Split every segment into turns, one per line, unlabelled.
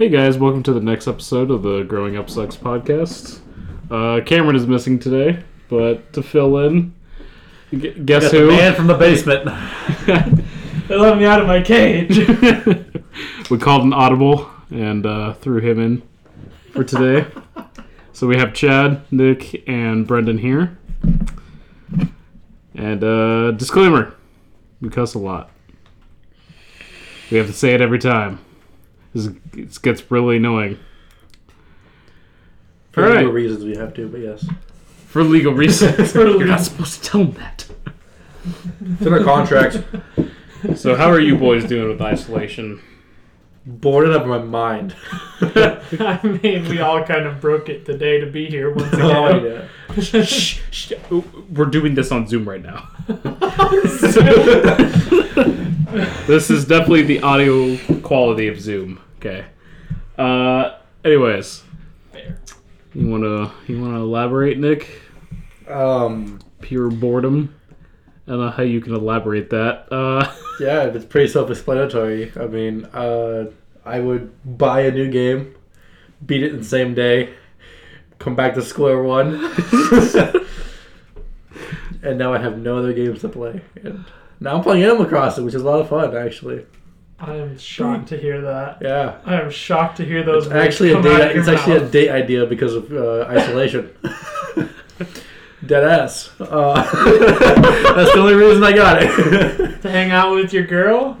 Hey guys, welcome to the next episode of the Growing Up Sucks podcast. Uh, Cameron is missing today, but to fill in, gu- guess who?
man from the basement.
They let me out of my cage.
we called an audible and uh, threw him in for today. so we have Chad, Nick, and Brendan here. And uh, disclaimer: we cuss a lot. We have to say it every time. This is- It gets really annoying.
For
All right.
legal reasons, we have to, but yes.
For legal reasons.
For
You're not supposed to tell them that.
It's in our contract.
So, how are you boys doing with isolation?
Bored out of my mind.
I mean, we all kind of broke it today to be here once oh, again.
Oh, yeah.
Shh, shh, we're doing this on Zoom right now. this is definitely the audio quality of Zoom. Okay. Uh, anyways,
Fair.
you wanna you wanna elaborate, Nick?
Um,
Pure boredom. I don't know how you can elaborate that. Uh,
yeah, it's pretty self-explanatory. I mean, uh, I would buy a new game, beat it in the same day, come back to square one, and now I have no other games to play. And now I'm playing Animal Crossing, which is a lot of fun, actually.
I am shocked to hear that.
Yeah.
I am shocked to hear those
It's actually a date. It's actually a date idea because of uh, isolation. Dead ass. Uh, that's the only reason I got it.
to hang out with your girl.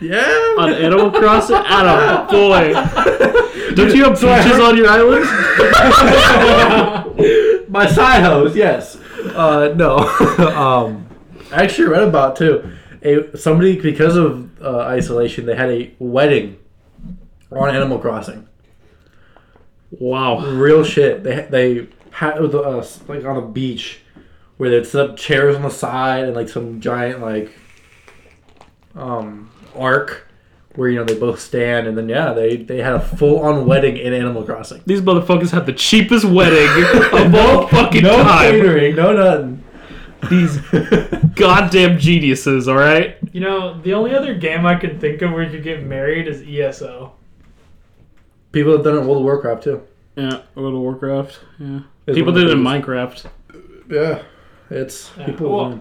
Yeah.
on Animal Crossing, Adam, boy, don't you have beaches on your island?
My side hose, yes. Uh, no. um, I actually read about too. A somebody because of uh, isolation, they had a wedding on Animal Crossing.
Wow.
Real shit. They they had it was uh, like on a beach where they'd set up chairs on the side and like some giant like um arc where you know they both stand and then yeah they they had a full on wedding in Animal Crossing.
These motherfuckers have the cheapest wedding of all fucking
no
time.
catering, no nothing.
These goddamn geniuses, all right?
You know, the only other game I can think of where you could get married is ESO.
People have done it in World of Warcraft too.
Yeah, World of Warcraft. Yeah,
It's
people did it in Minecraft.
Yeah, it's
Yeah,
people.
well-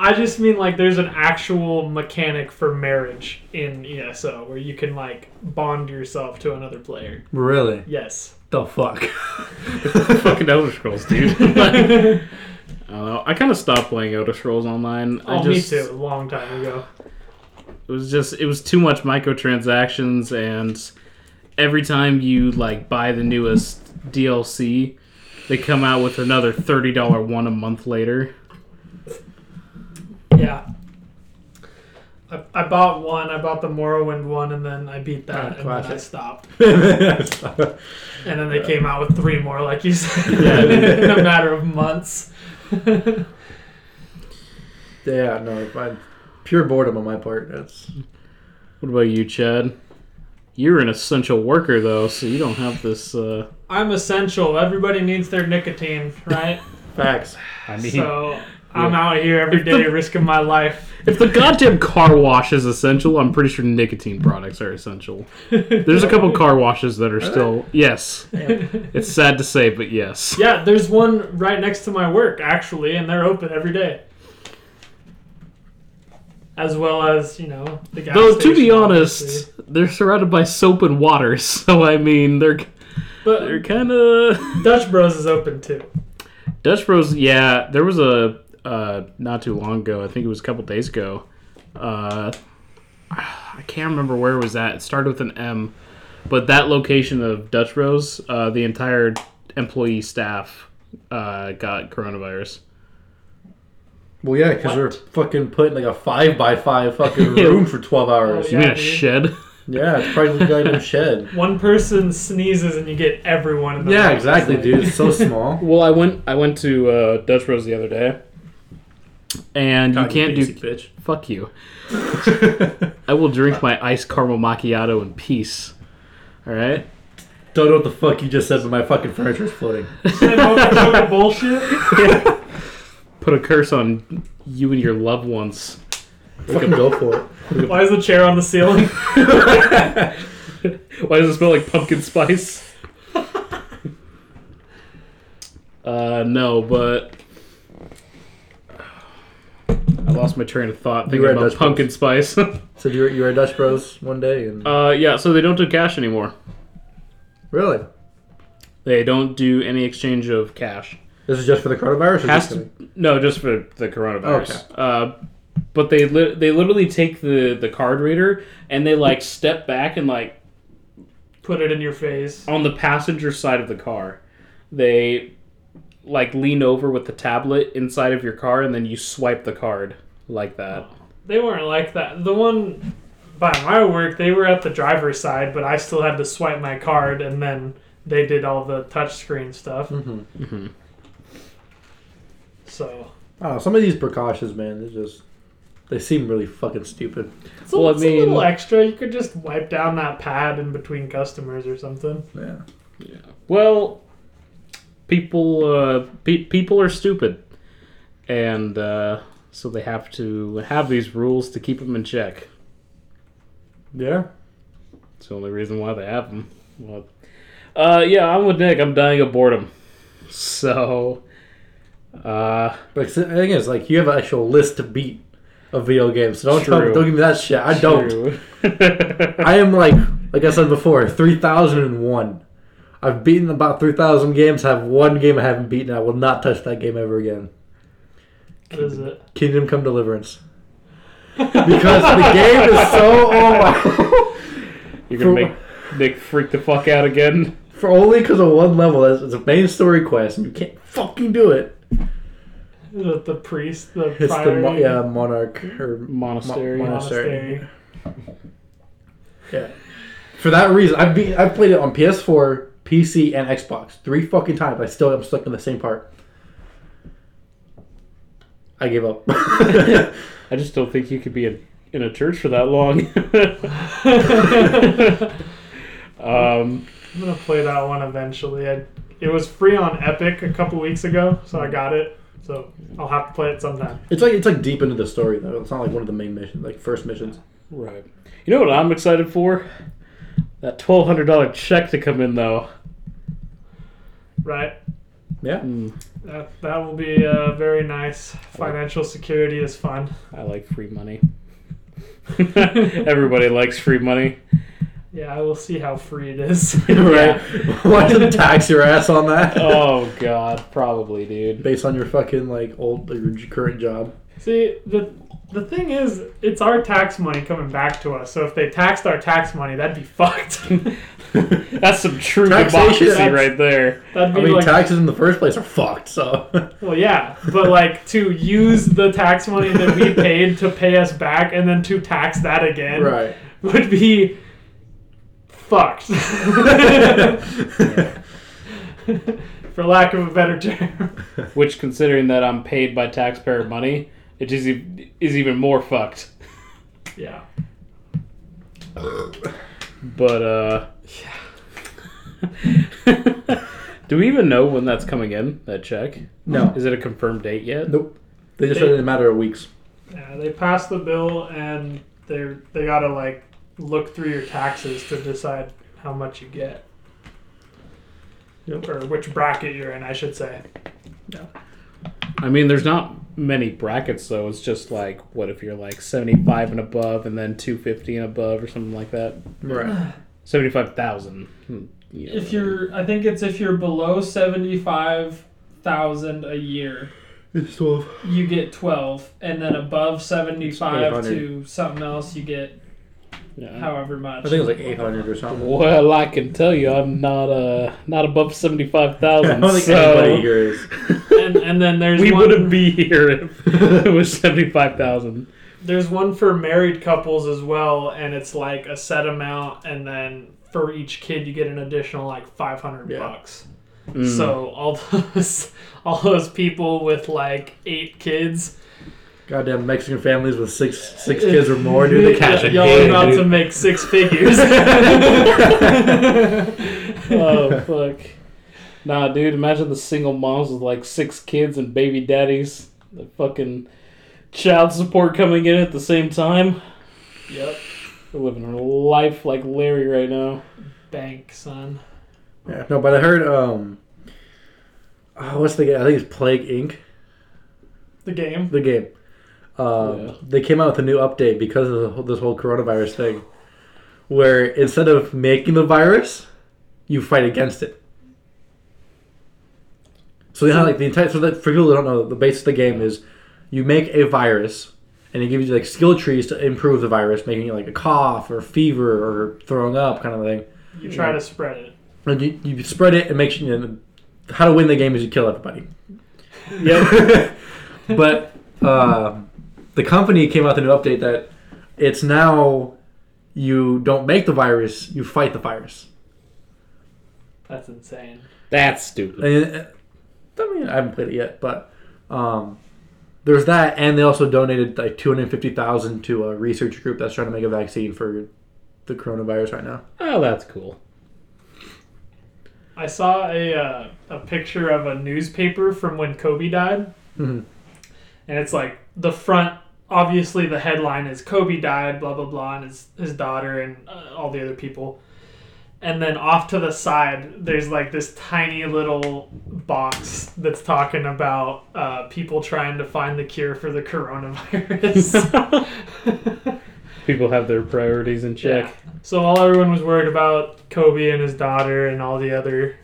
I just mean like there's an actual mechanic for marriage in ESO where you can like bond yourself to another player.
really?
Yes.
The fuck?
fucking Elder Scrolls, dude. I don't know. I kind of stopped playing Elder Scrolls Online. I
oh,
just,
me too. A long time ago.
It was just it was too much microtransactions, and every time you like buy the newest DLC, they come out with another thirty dollar one a month later.
Yeah. I, I bought one. I bought the Morrowind one, and then I beat that,
Ah,
and then
classic.
I stopped. And then they came out with three more, like you said,
Yeah.
in a matter of months.
Yeah, no, fine. Pure boredom on my part. That's
What about you, Chad? You're an essential worker though, so you don't have this. uh
I'm essential. Everybody needs their nicotine, right?
Facts.
I mean,
so I'm out here every
If the-
risking my life.
if the goddamn car wash is essential, I'm pretty sure nicotine products are essential. There's a couple car washes that are still yes. It's sad to say, but yes.
Yeah, there's one right next to my work actually, and they're open every day. As well as you know the gas
Though to be honest,
obviously.
they're surrounded by soap and water, so I mean they're
but they're
kind of
Dutch Bros is open too.
Dutch Bros. Yeah, there was a uh, not too long ago. I think it was a couple days ago. Uh, I can't remember where it was at. It started with an M, but that location of Dutch Bros. Uh, the entire employee staff uh, got coronavirus.
Well, yeah, because they're
What?
fucking putting like a five by five fucking room for twelve hours.
Oh,
You
Yeah,
mean a
dude.
shed?
Yeah, it's probably like a shed.
One person sneezes and you get everyone in the
Yeah,
room.
exactly, dude. It's so small.
Well, I went I went to uh, Dutch Bros the other day, and you can't do
basic bitch.
Fuck you. I will drink my iced caramel macchiato in peace. All right.
Don't know what the fuck you just said, but my fucking furniture is floating.
Say no fucking bullshit.
Put a curse on you and your loved ones.
Fucking go for it.
Why is the chair on the ceiling?
Why does it smell like pumpkin spice? uh, no, but I lost my train of thought
You
thinking
were at
about
Dutch
pumpkin spice.
So you were, you were at Dutch Bros one day, and
uh, yeah, so they don't do cash anymore.
really,
They don't do any exchange of cash.
this is just for the coronavirus. Or
Has
just
to, no, just for the coronavirus.
Okay.
Uh, but they li- they literally take the the card reader and they like step back and like
Put it in your face.
on the passenger side of the car. They like lean over with the tablet inside of your car and then you swipe the card like that.
They weren't like that. The one by my work, they were at the driver's side, but I still had to swipe my card, and then they did all the touchscreen stuff.
Mm-hmm.
So
I don't know. Some of these precautions, man, they just they seem really fucking stupid.
it's, a,
Well, I
it's a little
mean-
extra. You could just wipe down that pad in between customers or something.
Yeah.
Well, people uh, pe- people are stupid, and uh, so they have to have these rules to keep them in check.
Yeah.
It's the only reason why they have them. Well, uh, yeah, I'm with Nick. I'm dying of boredom. So, uh,
But the thing is, like, you have an actual list to beat of video games. So don't tell,
True.
don't give me that shit. I don't. I am like, like I said before, three thousand and one. I've beaten about three thousand games. Have one game I haven't beaten. I will not touch that game ever again.
What is it?
Kingdom Come Deliverance. Because the game is so oh
You're gonna make Nick freak the fuck out again.
for only because of one level. That's it's a main story quest, and you can't fucking do it.
Is it the priest, the
It's the mo- yeah monarch or
Monastery.
Mo-
monastery?
yeah. For that reason, I've be I've played it on PS4, PC, and Xbox three fucking times. I still am stuck in the same part. I gave up.
I just don't think you could be in, in a church for that long. um,
I'm gonna play that one eventually. I, it was free on Epic a couple weeks ago, so I got it. So I'll have to play it sometime.
it's like it's like deep into the story though. It's not like one of the main missions, like first missions.
right. You know what I'm excited for? That twelve hundred dollar check to come in though.
Right?
Yeah.
Mm,
That that will be uh, very nice. Financial security is fun.
I like free money. Everybody likes free money.
Yeah, I will see how free it is.
right. Watch them tax your ass on that.
Oh god, probably, dude.
Based on your fucking like old your current job.
see the the thing is, it's our tax money coming back to us. So if they taxed our tax money, that'd be fucked.
That's some true
Taxation,
democracy
that's-
right there.
That'd
I mean,
like
taxes in the first place are fucked. So
Well, yeah, but like to use the tax money that we paid to pay us back and then to tax that again
right.
would be fucked. For lack of a better term.
Which, considering that I'm paid by taxpayer money, it is e- is even more fucked.
Yeah.
But uh, Yeah. do we even know when that's coming in? That check?
No.
Is it a confirmed date yet?
Nope. They just said it in a matter of weeks.
Yeah, they passed the bill and they're they gotta like look through your taxes to decide how much you get.
Yep.
Or which bracket you're in, I should say. Yeah.
I mean, there's not many brackets though. It's just like, what if you're like 75 and above, and then 250 and above, or something like that.
Right.
75,000. Hmm, yeah.
If you're, I think it's if you're below seventy-five thousand a year,
It's twelve.
you get twelve, and then above seventy-five to something else, you get
Yeah.
however much.
I think it was like eight hundred or something.
Well, I can tell you, I'm not uh not above seventy five thousand.
I don't think
so
anybody here is.
and and then there's
we
one,
wouldn't be here if it was seventy five thousand.
There's one for married couples as well, and it's like a set amount, and then for each kid you get an additional like five hundred
Yeah.
bucks.
Mm.
So all those all those people with like eight kids,
Goddamn Mexican families with six six kids or more, dude. They cash
y'all are about
dude.
to make six figures.
oh fuck. Nah, dude. Imagine the single moms with like six kids and baby daddies. The fucking child support coming in at the same time.
yep.
They're living a life like Larry right now.
bank, son.
Yeah, no, but I heard um, oh, what's the game? I think it's Plague Inc.
The game.
The game. Um,
Yeah.
They came out with a new update because of the this whole coronavirus thing, where instead of making the virus, you fight against it. So they have like the entire. So that for people who don't know, the base of the game is you make a virus, and it gives you like skill trees to improve the virus, making it like a cough or fever or throwing up kind of thing.
You try to spread it.
And you, you spread it and make sure. You know, how to win the game is you kill everybody.
Yep.
but uh, the company came out with a new update that it's now you don't make the virus, you fight the virus.
That's insane.
That's stupid.
And, uh, I mean, I haven't played it yet, but um, there's that, and they also donated like two hundred fifty thousand to a research group that's trying to make a vaccine for the coronavirus right now.
Oh, that's cool.
I saw a uh, a picture of a newspaper from when Kobe died,
Mhm.
and it's like the front. Obviously, the headline is Kobe died, blah blah blah, and his his daughter and uh, all the other people. And then off to the side, there's like this tiny little box that's talking about uh, people trying to find the cure for the coronavirus.
People have their priorities in check.
Yeah. So while everyone was worried about Kobe and his daughter and all the other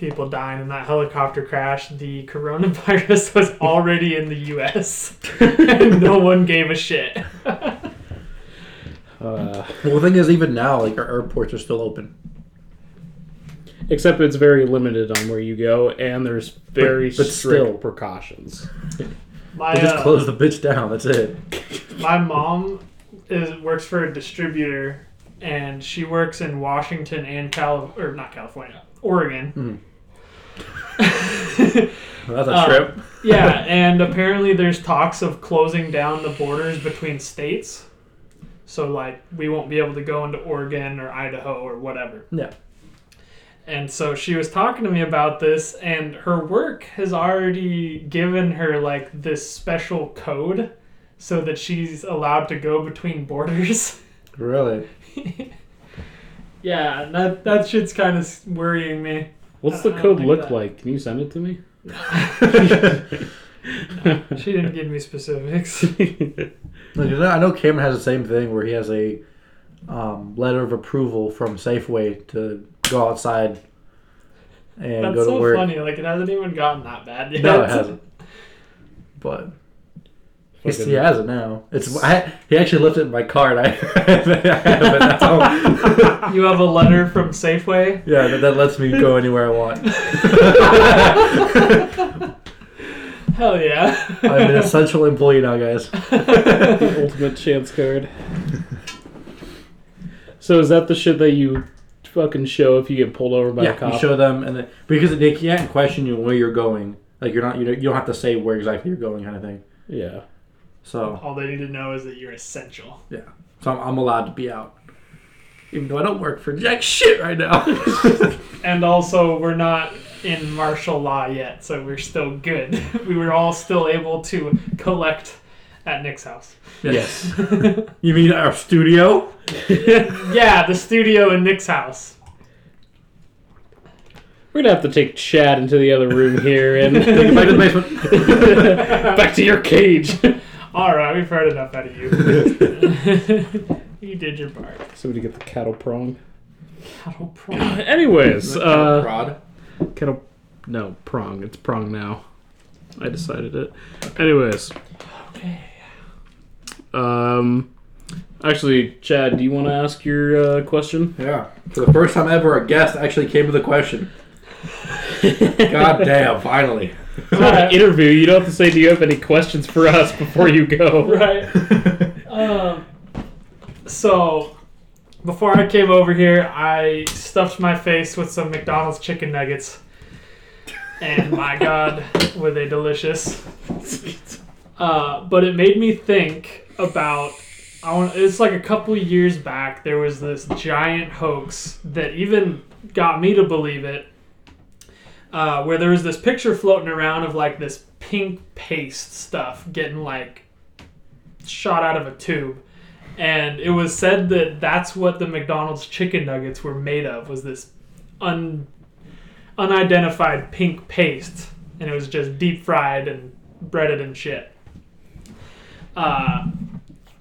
people dying in that helicopter crash, the coronavirus was already in the U.S. and no one gave a shit.
Uh,
Well, the thing is, even now, like our airports are still open.
except it's very limited on where you go, and there's very
But- but
strict
still.
precautions.
My
They just
uh,
close the bitch down. That's it.
my mom is works for a distributor, and she works in Washington and Cal or not California, Oregon.
That's a
Uh,
trip.
yeah, and apparently there's talks of closing down the borders between states. So like we won't be able to go into Oregon or Idaho or whatever.
Yeah.
And so she was talking to me about this and her work has already given her like this special code so that she's allowed to go between borders.
Really?
yeah, that that shit's kind of worrying me.
What's the code look
that-
like? Can you send it to me?
She didn't give me specifics.
I know Cameron has the same thing where he has a um, letter of approval from Safeway to go outside and
That's
go to
so
work.
funny. Like it hasn't even gotten that bad yet.
No, it hasn't. But he's, he has it now. It's I, he actually lifted my card. I, I have it. That's.
You have a letter from Safeway.
yeah, that, that lets me go anywhere I want.
Hell yeah!
I'm an essential employee now, guys.
the ultimate chance card. so is that the shit that you fucking show if you get pulled over by a
yeah,
cop?
you show them, and then, because they can't question you where you're going. Like you're not, you don't, you don't have to say where exactly you're going, kind of thing.
yeah.
So,
All they need to know is that you're essential. Yeah.
So I'm, I'm allowed to be out, even though I don't work for jack shit right now.
And also, we're not in martial law yet, so we're still good. we were all still able to collect at Nick's house.
Yes.
you mean our studio?
yeah, the studio in Nick's house.
We're gonna have to take Chad into the other room here and
back to the basement.
back to your cage.
All right, we've heard enough out of you. you did your part.
Somebody get the cattle prong.
Cattle prong.
Anyways, uh,
Prod.
cattle. No prong. It's prong now. I decided it. Anyways,
Okay.
um, actually, Chad, do you want to ask your uh, question?
Yeah. For the first time ever, a guest actually came with a question. God damn! Finally.
It's not an interview. You don't have to say, "Do you have any questions for us?" before you go.
Right. Um, so, before I came over here, I stuffed my face with some McDonald's chicken nuggets. And my God, were they delicious. Uh, but it made me think about. I want, it's like a couple years back, there was this giant hoax that even got me to believe it. Uh, where there was this picture floating around of like this pink paste stuff getting like shot out of a tube and it was said that that's what the McDonald's chicken nuggets were made of was this un unidentified pink paste, and it was just deep fried and breaded and shit. Uh,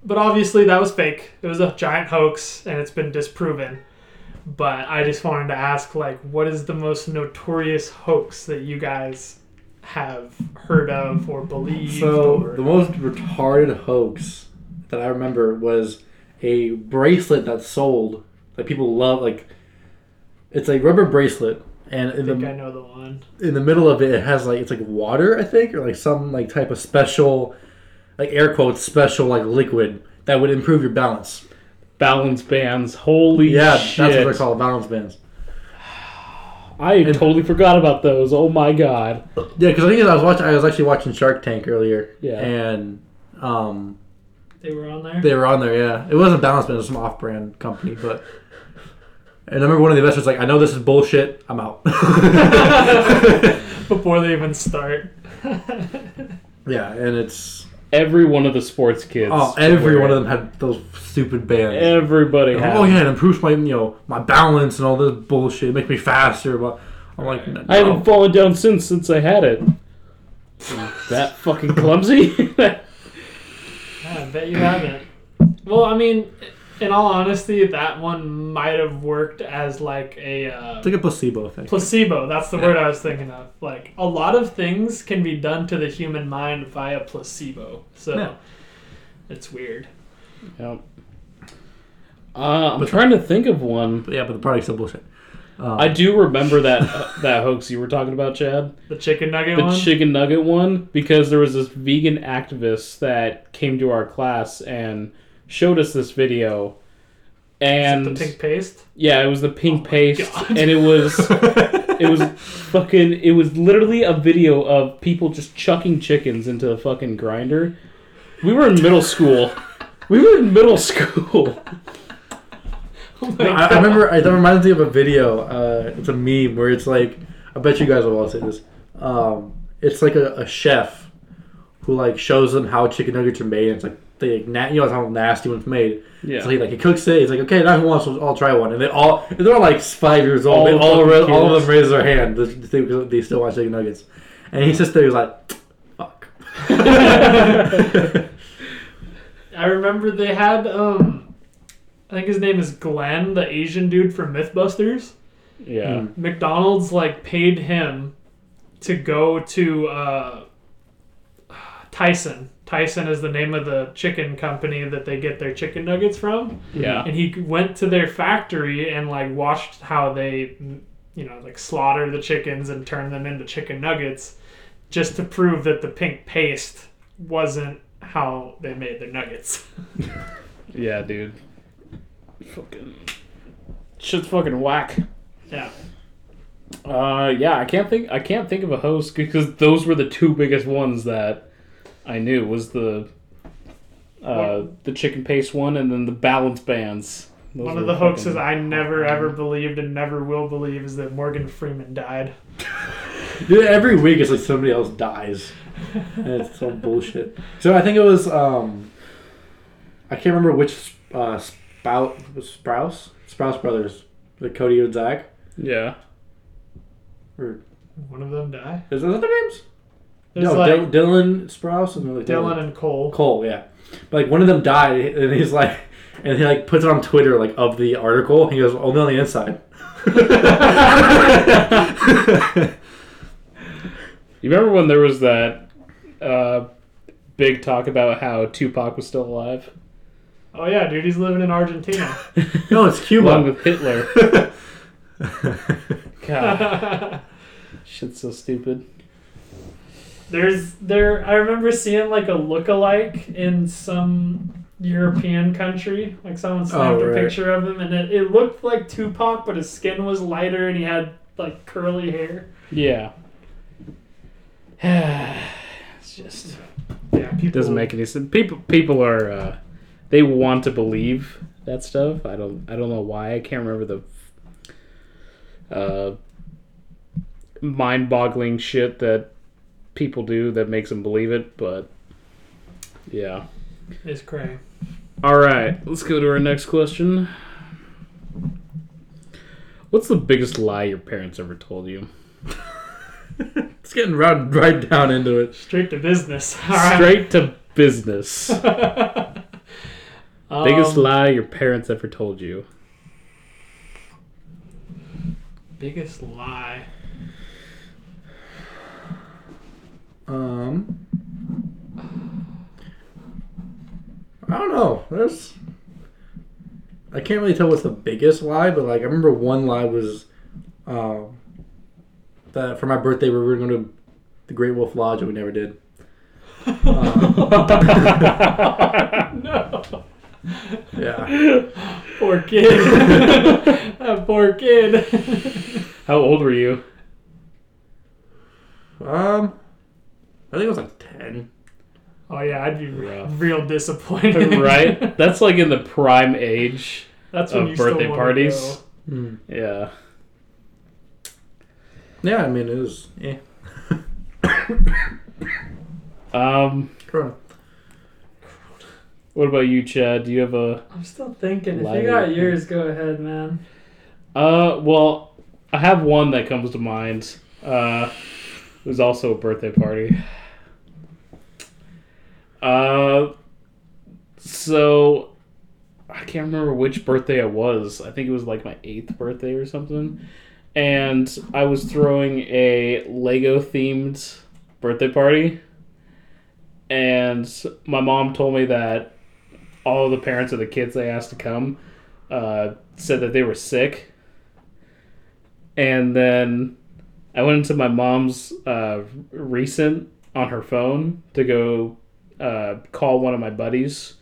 but obviously that was fake. It was a giant hoax, and it's been disproven. But I just wanted to ask, like, what is the most notorious hoax that you guys have heard of or believed?
So
or...
the most retarded hoax that I remember was a bracelet that sold that people love. Like it's a rubber bracelet, and
I
in
think
the
I know the one.
in the middle of it, it has like it's like water, I think, or like some like type of special, like air quotes special like liquid that would improve your balance.
Balance bands. Holy shit.
Yeah,
shit.
that's what they're called, balance bands.
I totally forgot about those. Oh my god.
Yeah, because I think I was watching. I was actually watching Shark Tank earlier.
Yeah.
and um,
They were on there.
They were on there, yeah. It wasn't Balance Band, it was some off brand company, but. And I remember one of the investors was like, I know this is bullshit, I'm out.
Before they even start.
yeah, and it's.
Every one of the sports kids.
Oh, every one of them had those stupid bands.
Everybody
Like,
had.
oh, yeah, it improves my, you know, my balance and all this bullshit. It makes me faster. But I'm like, no.
I haven't fallen down since since I had it. that fucking clumsy.
Yeah, I bet you haven't. Well, I mean, in all honesty, that one might have worked as like a uh,
It's like a placebo effect.
placebo. That's the
Yeah.
word I was thinking of. Like a lot of things can be done to the human mind via placebo. So
Yeah.
it's weird.
Yep. Uh, I'm trying to think of one.
But yeah, but the product's still bullshit. Um,
I do remember that uh, that hoax you were talking about, Chad.
The chicken nugget
The
one.
chicken nugget one, because there was this vegan activist that came to our class and showed us this video. And
the pink paste.
yeah, it was the pink
Oh
paste,
God.
and it was it was fucking it was literally a video of people just chucking chickens into a fucking grinder. We were in middle school. We were in middle school.
Oh my
No, I, I remember. I, that reminds me of a video. Uh, it's a meme where it's like, I bet you guys will all say this. Um, it's like a, a chef who like shows them how chicken nuggets are made. And it's like they, like, na- you know how nasty one's made.
Yeah.
So he like he cooks it. He's like, okay, now who wants? to I'll try one. And they all they're all like five years old.
All
they all, ra- all of them raise their hand. They, they, they still want chicken nuggets. And he sits there. He's like, fuck.
I remember they had um, I think his name is Glenn, the Asian dude from MythBusters.
Yeah.
Hmm.
McDonald's like paid him to go to uh, Tyson. Tyson is the name of the chicken company that they get their chicken nuggets from.
Yeah.
And he went to their factory and like watched how they, you know, like slaughter the chickens and turn them into chicken nuggets, just to prove that the pink paste wasn't how they made their nuggets.
Yeah, dude. Fucking shit's fucking whack.
yeah.
Uh, yeah, I can't think. I can't think of a host because those were the two biggest ones that I knew was the uh, the chicken paste one and then the balance bands. Those
One of the hoaxes
fucking-
I never ever believed and never will believe is that Morgan Freeman died.
Dude, every week it's like somebody else dies. and it's so bullshit. So I think it was um I can't remember which uh spout was Sprouse? Sprouse brothers. The Cody and Zach.
Yeah.
Or
One of them die.
is that their names?
There's
no,
like
Dil- Dylan Sprouse and like
Dylan and Cole.
Cole, yeah. But like one of them died and he's like and he like puts it on Twitter like of the article. He goes, only on the inside.
You remember when there was that uh, big talk about how Tupac was still alive,
Oh yeah, dude, he's living in Argentina.
no, it's Cuba.
along
Cuba.
with Hitler? God, shit's so stupid.
There's there I remember seeing like a look-alike in some European country. Like someone snapped
Oh,
a picture of him and it, it looked like Tupac, but his skin was lighter and he had like curly hair.
Yeah. it's just
Yeah, people
doesn't make any sense. People people are uh, they want to believe that stuff. I don't I don't know why. I can't remember the uh, mind-boggling shit that people do that makes them believe it. But yeah,
It's cray.
All right, let's go to our next question. What's the biggest lie your parents ever told you?
It's getting right, right down into it.
Straight to business. All right.
Straight to business. biggest
Um,
lie your parents ever told you.
Biggest lie.
Um, I don't know. There's, I can't really tell what's the biggest lie, but like I remember one lie was, um, that for my birthday we were going to the Great Wolf Lodge and we never did.
no.
Yeah,
Poor kid. that poor kid.
How old were you?
um, I think it was like ten.
Oh yeah, I'd be re-
Rough.
real disappointed.
right? That's like in the prime age.
That's when
Of
you
birthday
still wanna
parties.
go.
Yeah.
Yeah, I mean it was. Eh.
Um,
Corona.
what about you, Chad? Do you have a
I'm still thinking. If
Lie
you got yours, go ahead, man.
Uh, well, I have one that comes to mind. Uh, it was also a birthday party. Uh, so I can't remember which birthday it was. I think it was like my eighth birthday or something. And I was throwing a Lego themed birthday party. And my mom told me that all the parents of the kids they asked to come uh, said that they were sick. And then I went into my mom's uh, recent on her phone to go uh, call one of my buddies.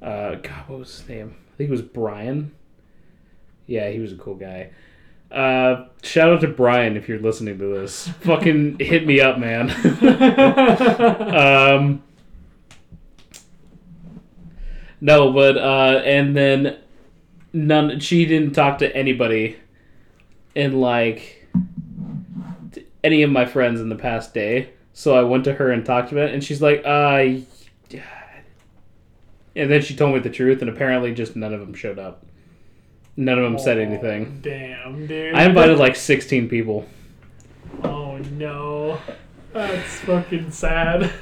Uh, God, what was his name? I think it was Brian. Yeah, he was a cool guy. Uh, shout out to Brian if you're listening to this. Fucking hit me up, man. um, no, but uh, and then none. She didn't talk to anybody in like any of my friends in the past day. So I went to her and talked about it, and she's like, "Uh," and then she told me the truth, and apparently just none of them showed up. None of them said anything.
Damn, dude.
I invited like 16 people.
Oh no. That's fucking sad.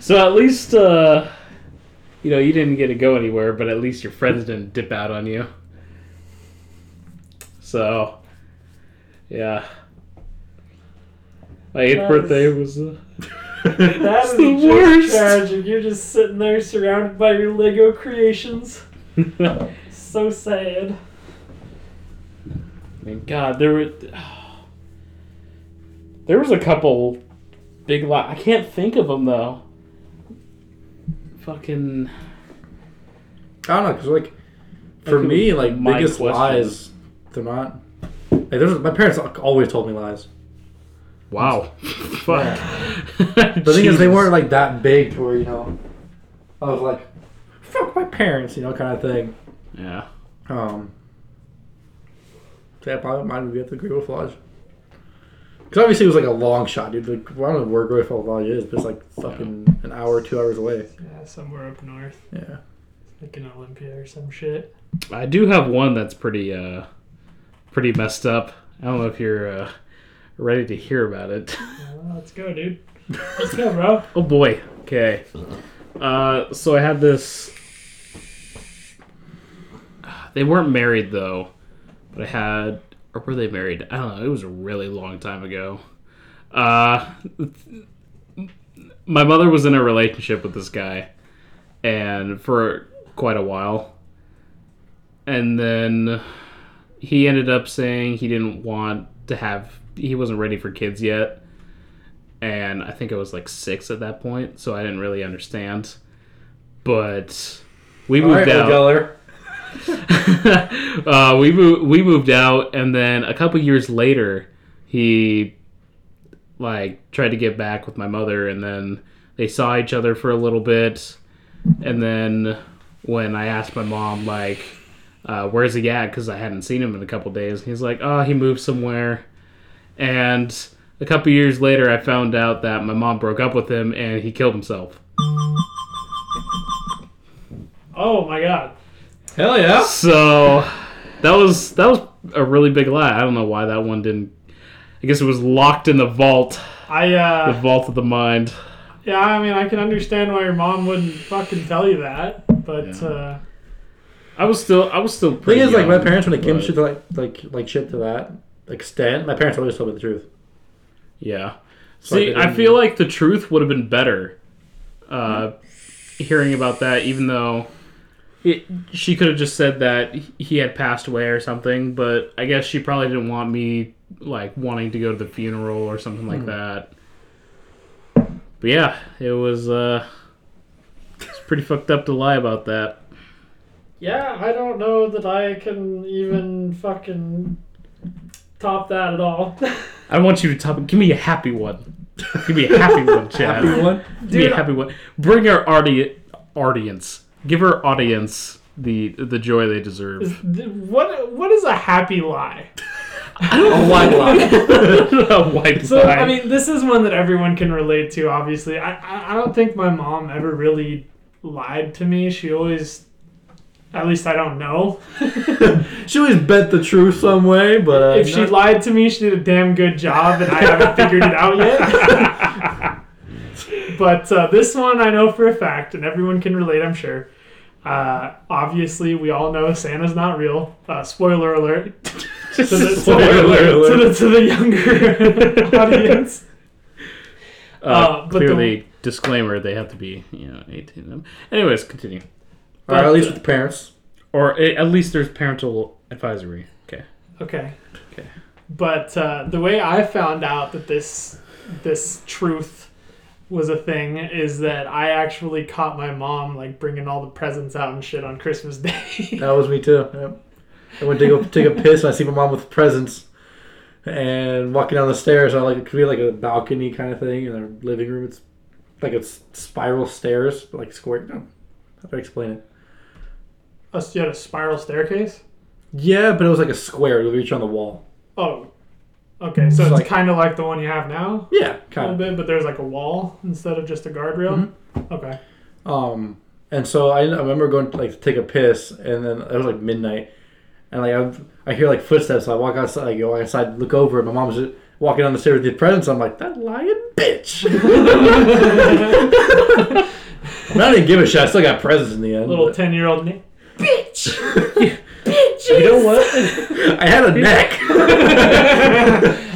So at least, uh, you know, you didn't get to go anywhere, but at least your friends didn't dip out on you. So, yeah. My eighth
That
birthday
is-
was. Uh,
That
It's
is
the
just
worst.
tragic. You're just sitting there surrounded by your Lego creations. So sad.
I mean, God, there were. There was a couple big li I can't think of them though. Fucking.
I don't know, cause like for me, like biggest
question.
lies, they're not. Like, there's, my parents always told me lies.
Wow. Fuck.
The thing is, they weren't like that big to where you know. I was like, "Fuck my parents," you know, kind of thing.
Yeah.
Um. So yeah, probably mine would be at the Great Wolf Lodge. Because obviously it was like a long shot, dude. Like, I don't know where Great Wolf Lodge is, but it's like fucking an hour, two hours away.
Yeah, somewhere up north.
Yeah.
Like in Olympia or some shit.
I do have one that's pretty uh pretty messed up. I don't know if you're uh ready to hear about it.
Well, let's go, dude. Let's go, bro.
oh boy. Okay. Uh so I had this they weren't married though, but I had or were they married? I don't know. It was a really long time ago. Uh my mother was in a relationship with this guy and for quite a while. And then he ended up saying he didn't want to have he wasn't ready for kids yet. And i think i was like six at that point so i didn't really understand. But we
All
moved
right,
out. Uh, we moved we moved out and then a couple years later he like tried to get back with my mother and then they saw each other for a little bit. And then when i asked my mom like uh, where's he at because i hadn't seen him in a couple days. He's like oh he moved somewhere and a couple years later i found out that my mom broke up with him and he killed himself
Oh my god.
Hell yeah.
So that was that was a really big lie. I don't know why that one didn't. I guess it was locked in the vault,
I uh, the
vault of the mind.
yeah, I mean I can understand why your mom wouldn't fucking tell you that, but
Yeah.
uh
I was still I was still
The thing
pretty
is, like my parents, when it came
but-
to shit like like like shit to that extent, my parents always told me the truth.
Yeah.
So,
See,
they
I feel like the truth would have been better. Uh, hearing about that, even though it, she could have just said that he had passed away or something, but I guess she probably didn't want me like wanting to go to the funeral or something like
Hmm.
that. But yeah, it was uh, it's pretty fucked up to lie about that.
yeah, I don't know that I can even fucking top that at all.
I want you to top. Give me a happy one. Give me a happy one, Chad.
Happy one.
Give me a happy one. Bring our audi- audience. Give our audience the the joy they deserve.
Is- what what is a happy lie?
A white lie.
a white
So
lie.
I mean, this is one that everyone can relate to. Obviously, I I, I don't think my mom ever really lied to me. She always, at least I don't know.
she always bet the truth some way, but uh,
if she
not-
lied to me, she did a damn good job, and I haven't figured it out yet. but uh, this one I know for a fact, and everyone can relate, I'm sure. Uh, obviously, we all know Santa's not real. Uh, spoiler alert. to, the, to, the,
alert.
to the to the younger audience.
uh,
uh, but the-
clearly, disclaimer: they have to be you know eighteen. of them. Anyways, continue.
Or at least with the parents.
Or a- at least there's parental advisory. Okay.
Okay.
Okay.
But uh, the way I found out that this this truth was a thing is that I actually caught my mom like bringing all the presents out and shit on Christmas Day.
That was me too. Yep. I went to go take a piss and I see my mom with presents. And walking down the stairs, I like it could be like a balcony kind of thing in our living room. It's like it's spiral stairs, but like square. No, how do I explain it?
So you had a spiral staircase?
Yeah, but it was like a square. It would reach on the wall.
Oh. Okay, so
It's like-
kind of like the one you have now,
Yeah, kind of.
bit, but there's like a wall instead of just a guardrail. Okay.
Um, and so I, I remember going to, like to take a piss, and then it was like midnight, and like I, I hear like footsteps. So I walk outside, I go outside, look over, and my mom's just walking down the stairs with the presents. I'm like, that lying bitch. I didn't give a shit. I still got presents in the end.
Little ten year old Nick.
you know what? I had a neck.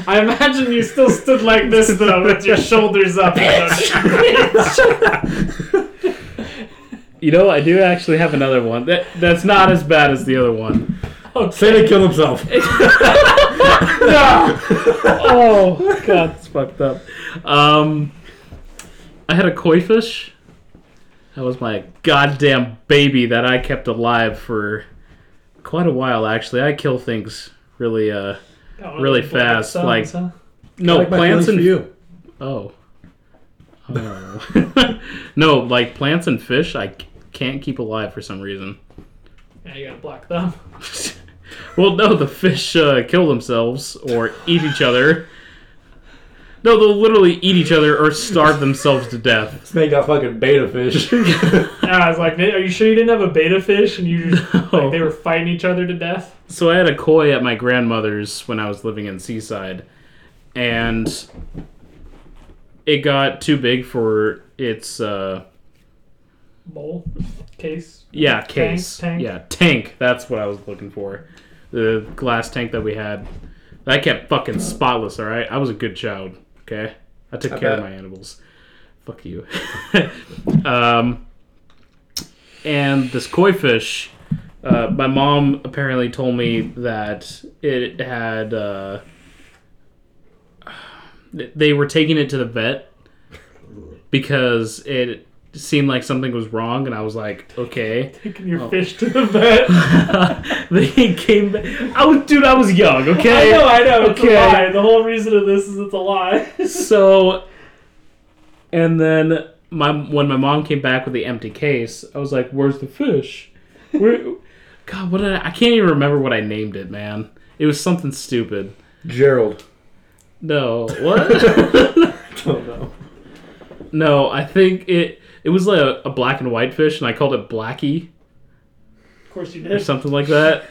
I imagine you still stood like this though, with your shoulders up.
You know, I do actually have another one. That that's not as bad as the other one.
Santa killed himself.
oh god, it's fucked up. Um, I had a koi fish. That was my goddamn baby that I kept alive for quite a while. Actually, I kill things really. Uh, Really fast, like-
huh?
no
like
plants
feelings
and
you.
oh, oh. no, like plants and fish. I can't keep alive for some reason.
Yeah, you got a black thumb.
Well, no, the fish uh, kill themselves or eat each other. No, they'll literally eat each other or starve themselves to death.
Snake got fucking betta fish.
Yeah, I was like, "Nate, are you sure you didn't have a betta fish and you just
No.
like they were fighting each other to death?
So I had a koi at my grandmother's when I was living in Seaside, and it got too big for its uh,
Bowl, case.
yeah case
tank?
yeah tank. That's what I was looking for. The glass tank that we had. That kept fucking spotless. All right, I was a good child. Okay, I took
I
care of my animals. Fuck you. um, and this koi fish, uh, my mom apparently told me that it had. Uh, they were taking it to the vet because it seemed like something was wrong, and I was like, okay.
Taking your
Oh.
fish to the vet.
they came back. I was, dude, I was young. Okay,
I know, I know. It's a lie. The whole reason of this is it's a lie.
so and then my when my mom came back with the empty case i was like where's the fish Where, god what did I, I can't even remember what i named it man it was something stupid
Gerald.
no what
Don't know.
no i think it it was like a, a black and white fish and i called it blackie
course you
or
did.
something like that.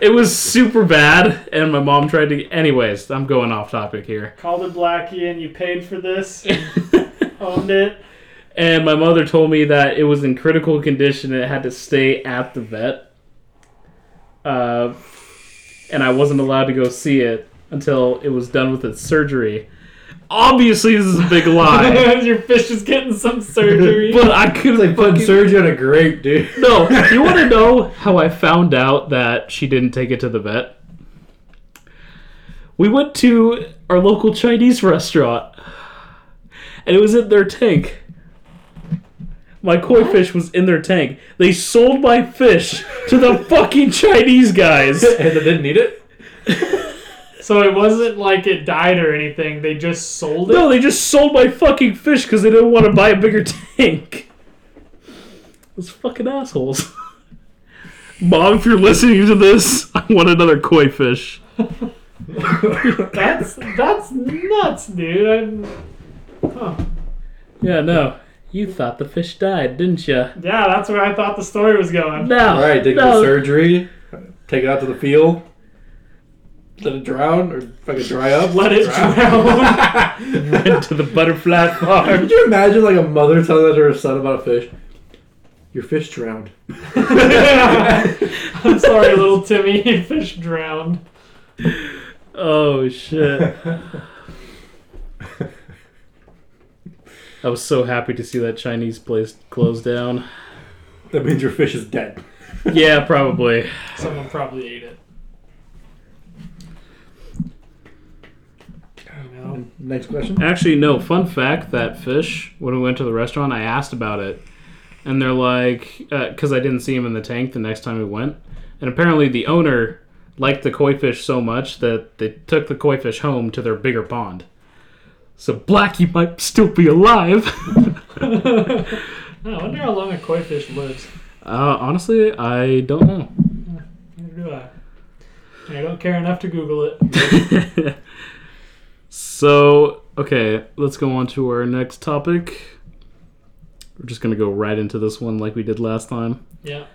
It was super bad, and my mom tried to. Anyways, I'm going off topic here.
Called it Blackie, and you paid for this. Owned it.
And my mother told me that it was in critical condition and it had to stay at the vet. Uh, and I wasn't allowed to go see it until it was done with its surgery. Obviously, this is a big lie.
Your fish is getting some surgery.
but I could
It's like putting surgery on a grape, dude.
No, you want to know how I found out that she didn't take it to the vet? We went to our local Chinese restaurant, and it was in their tank. My koi fish was in their tank. They sold my fish to the fucking Chinese guys.
and they didn't need it.
So it wasn't like it died or anything. They just sold it.
No, they just sold my fucking fish because they didn't want to buy a bigger tank. Those fucking assholes. Mom, if you're listening to this, I want another koi fish.
That's that's nuts, dude. I'm, huh.
Yeah, no. You thought the fish died, didn't you?
Yeah, that's where I thought the story was going.
No.
All right, take
no.
the surgery, take it out to the field, let it drown or fucking dry up.
Let it drown.
Went to the butterfly farm.
Could you imagine like a mother telling that to her son about a fish? Your fish drowned.
I'm sorry, little Timmy. Your fish drowned.
Oh shit. I was so happy to see that Chinese place close down.
That means your fish is dead.
Yeah, probably.
Someone probably ate it.
Next question.
Actually, no. Fun fact: that fish. When we went to the restaurant, I asked about it, and they're like, because I didn't see him in the tank the next time we went, and apparently the owner liked the koi fish so much that they took the koi fish home to their bigger pond. So Blackie might still be alive.
I wonder how long a koi fish lives.
uh, honestly, I don't know.
Neither do I. I don't care enough to Google it.
so, okay, let's go on to our next topic. We're just gonna go right into this one like we did last time.
Yeah.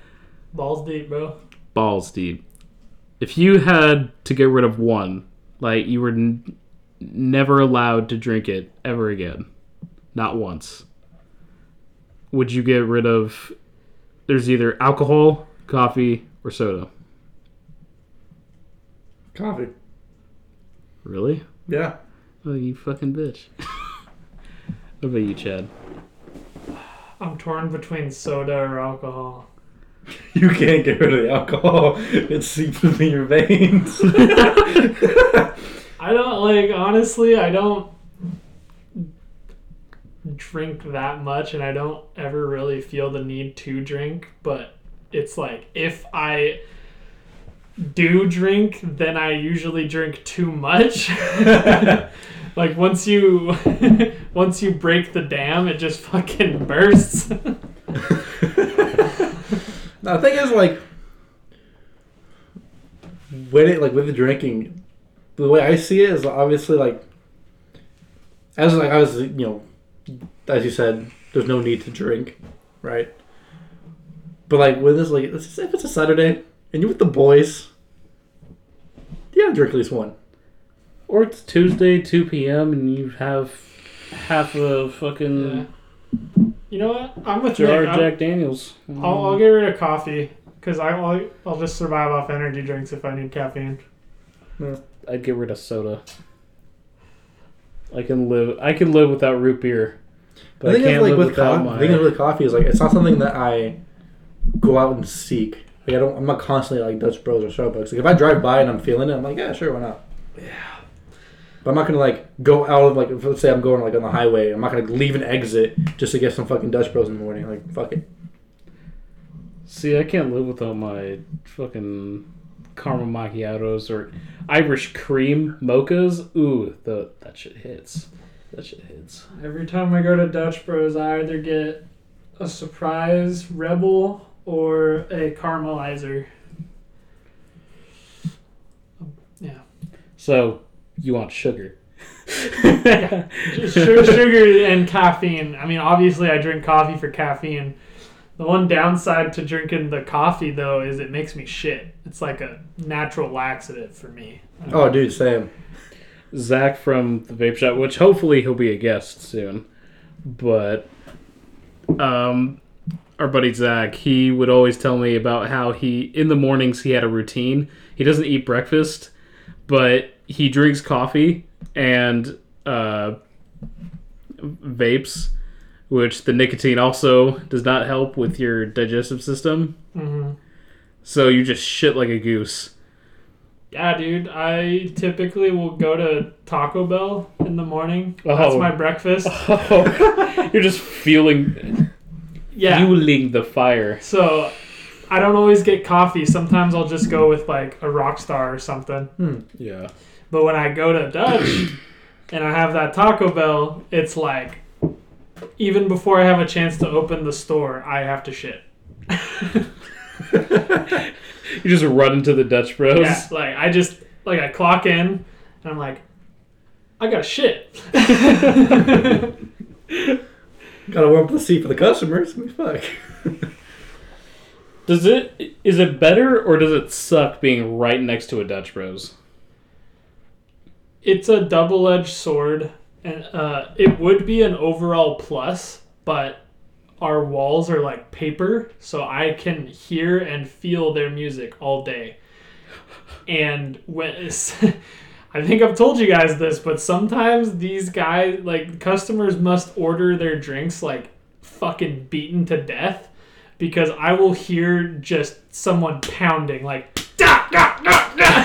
Balls deep, bro.
balls deep. If you had to get rid of one, like you were n- never allowed to drink it ever again, not once, would you get rid of? There's either alcohol, coffee, or soda.
Coffee.
Really?
Yeah.
Oh, you fucking bitch. what about you, Chad?
I'm torn between soda or alcohol.
You can't get rid of the alcohol. It seeps within your veins.
I don't like honestly, I don't drink that much and I don't ever really feel the need to drink, but it's like if I do drink, then I usually drink too much. like once you once you break the dam, it just fucking bursts.
Now the thing is, like, when it like with the drinking, the way I see it is obviously like, as like I was, you know, as you said, there's no need to drink, right? But like with this, like let's just say if it's a Saturday and you're with the boys, yeah, gotta drink at least one.
Or it's Tuesday, 2 p.m., and you have half a fucking
Yeah. You know what? I'm with
jar
Nick.
of
I'm-
Jack Daniels.
I'll, I'll get rid of coffee because I'll I'll just survive off energy drinks if I need caffeine.
I'd get rid of soda. I can live. I can live without root beer, but I
thing is,
can't
like
live
with
without
coffee,
my.
the thing is with coffee is like it's not something that I go out and seek. Like I don't, I'm not constantly like Dutch Bros or Starbucks. Like if I drive by and I'm feeling it, I'm like, yeah, sure, why not? Yeah. But I'm not gonna like go out of like if, let's say I'm going like on the highway. I'm not gonna leave an exit just to get some fucking Dutch Bros in the morning. Like fuck it.
See, I can't live without my fucking caramel macchiatos or Irish cream mochas. Ooh, the that shit hits. That shit hits.
Every time I go to Dutch Bros, I either get a surprise rebel or a caramelizer. Yeah,
So you want sugar?
sugar, sugar and caffeine. I mean, obviously, I drink coffee for caffeine, The one downside to drinking the coffee though is it makes me shit. It's like a natural laxative for me.
Oh, dude, same.
Zach from the vape shop, which hopefully he'll be a guest soon. But um our buddy Zach, he would always tell me about how he in the mornings he had a routine. He doesn't eat breakfast, but he drinks coffee and uh vapes, which the nicotine also does not help with your digestive system.
hmm
So you just shit like a goose.
Yeah, dude. I typically will go to Taco Bell in the morning. That's
Oh.
my breakfast.
You're just feeling
Yeah.
fueling the fire.
So I don't always get coffee. Sometimes I'll just go with like a Rockstar or something.
Hmm, yeah.
But when I go to Dutch and I have that Taco Bell, it's like even before I have a chance to open the store, I have to shit.
You just run into the Dutch Bros.
Yeah, like I just like I clock in and I'm like, I got shit.
Gotta warm up the seat for the customers. I mean, fuck.
Does it is it better or does it suck being right next to a Dutch Bros?
it's a double-edged sword, and uh, it would be an overall plus, but our walls are like paper, so I can hear and feel their music all day. And when I think I've told you guys this, but sometimes these guys, like customers, must order their drinks like fucking beaten to death because I will hear just someone pounding like. "Da, da, da, da."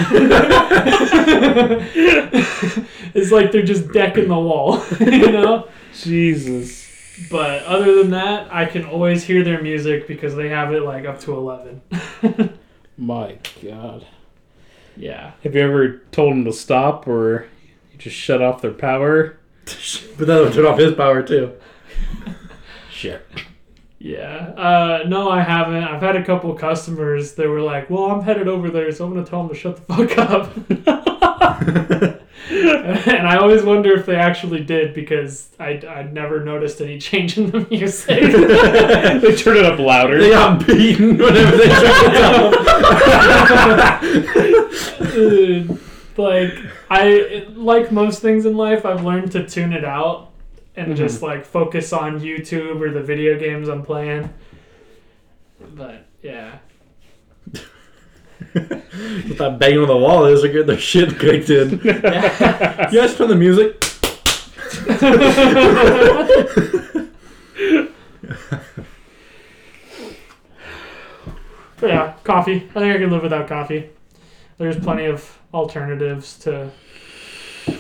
it's like they're just decking the wall, you know.
Jesus.
But other than that, I can always hear their music because they have it like up to eleven.
My God.
Yeah.
Have you ever told them to stop or you just shut off their power?
But that'll turn off his power too.
Shit.
Yeah. Uh, no, I haven't. I've had a couple customers that were like, "Well, I'm headed over there, so I'm gonna tell them to shut the fuck up." and I always wonder if they actually did because I I never noticed any change in the music.
they turn it up louder.
They got beaten whenever they took it down.
Dude, like I like most things in life, I've learned to tune it out and mm-hmm. just like focus on YouTube or the video games I'm playing. But yeah.
What that banging on the wall is, they're getting their shit kicked in. yes, turn the music.
But yeah, coffee. I think I could live without coffee. There's plenty of alternatives to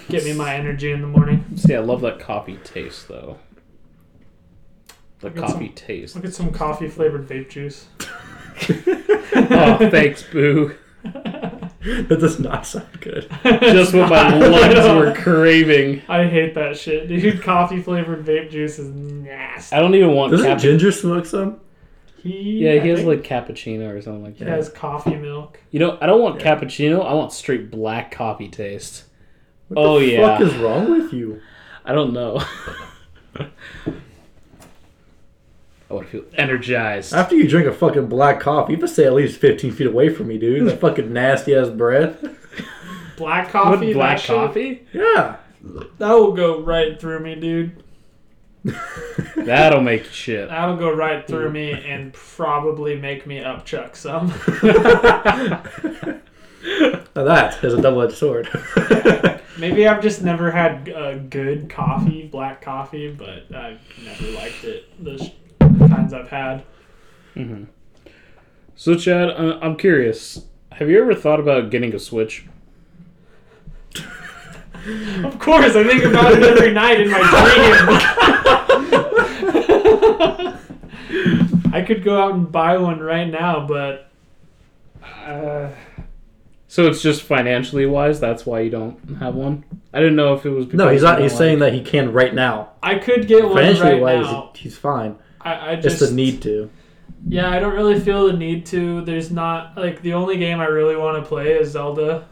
get me my energy in the morning.
See, I love that coffee taste though. The
Look at
coffee taste.
Look at some coffee flavored vape juice.
oh, thanks, Boo.
That does not sound good.
Just what my lungs were craving.
I hate that shit, dude. Coffee flavored vape juice is nasty.
I don't even want
Doesn't Ginger smoke some?
He,
Yeah,
I
he has like cappuccino or something like
he
that.
He has coffee milk.
You know, I don't want
Yeah.
cappuccino. I want straight black coffee taste.
What
Oh,
the
yeah.
What is wrong with you?
I don't know. I want to feel energized.
After you drink a fucking black coffee, you have to stay at least 15 feet away from me, dude. That fucking nasty ass breath.
Black
What,
coffee.
black
that
coffee?
Yeah.
that will go right through me, dude.
That'll make shit.
That'll go right through me and probably make me upchuck some.
Now that is a double edged sword.
Maybe I've just never had uh, good coffee, black coffee, but I've never liked it. The sh- kinds I've had.
hmm So, Chad, I- I'm curious. Have you ever thought about getting a Switch?
Of course, I think about it every night in my dream. I could go out and buy one right now, but uh,
So it's just financially wise. That's why you don't have one. I didn't know if it was.
no, he's not. He's
don't
saying that he can right now.
I could get one
Financially
right
wise,
now.
he's fine.
I, I
Just
just
the need to.
Yeah, I don't really feel the need to. There's not like the only game I really want to play is Zelda.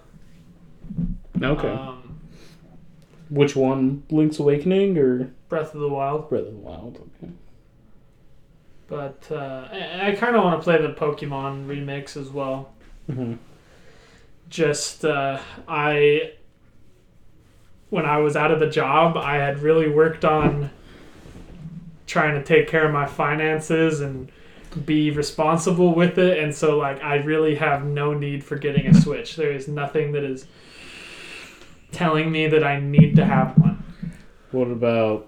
Okay.
Um,
Which one? Link's Awakening or
Breath of the Wild.
Breath of the Wild? Okay.
But uh, I, I kind of want to play the Pokemon remix as well.
Mhm.
Just uh, I, when I was out of the job, I had really worked on trying to take care of my finances and be responsible with it, and so like I really have no need for getting a Switch. There is nothing that is telling me that I need to have one.
What about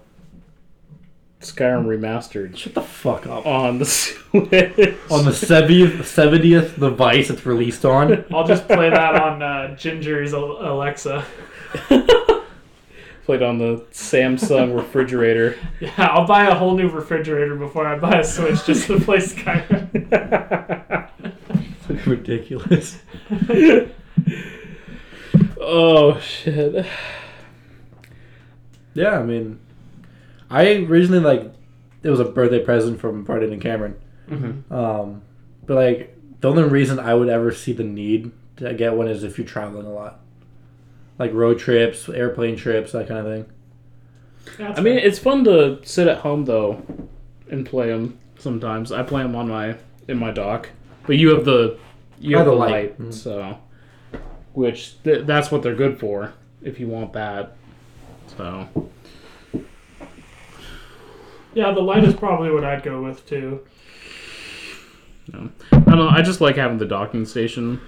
Skyrim remastered
Shut the fuck up.
on the Switch?
On the 70th, 70th device it's released on.
I'll just play that on uh, Ginger's Alexa.
Played on the Samsung refrigerator.
Yeah, I'll buy a whole new refrigerator before I buy a Switch just to play Skyrim.
Ridiculous.
oh shit.
Yeah, I mean, I originally like it was a birthday present from Bardon and Cameron.
Mm-hmm.
Um, but like the only reason I would ever see the need to get one is if you're traveling a lot, like road trips, airplane trips, that kind of thing.
That's
I mean, it's fun to sit at home though and play them. Sometimes I play them on my in my dock, but you have the you have
have
the
the
light,
light. Mm.
so which th- that's what they're good for if you want that. So
yeah, the light is probably what I'd go with too.
I don't know. I just like having the docking station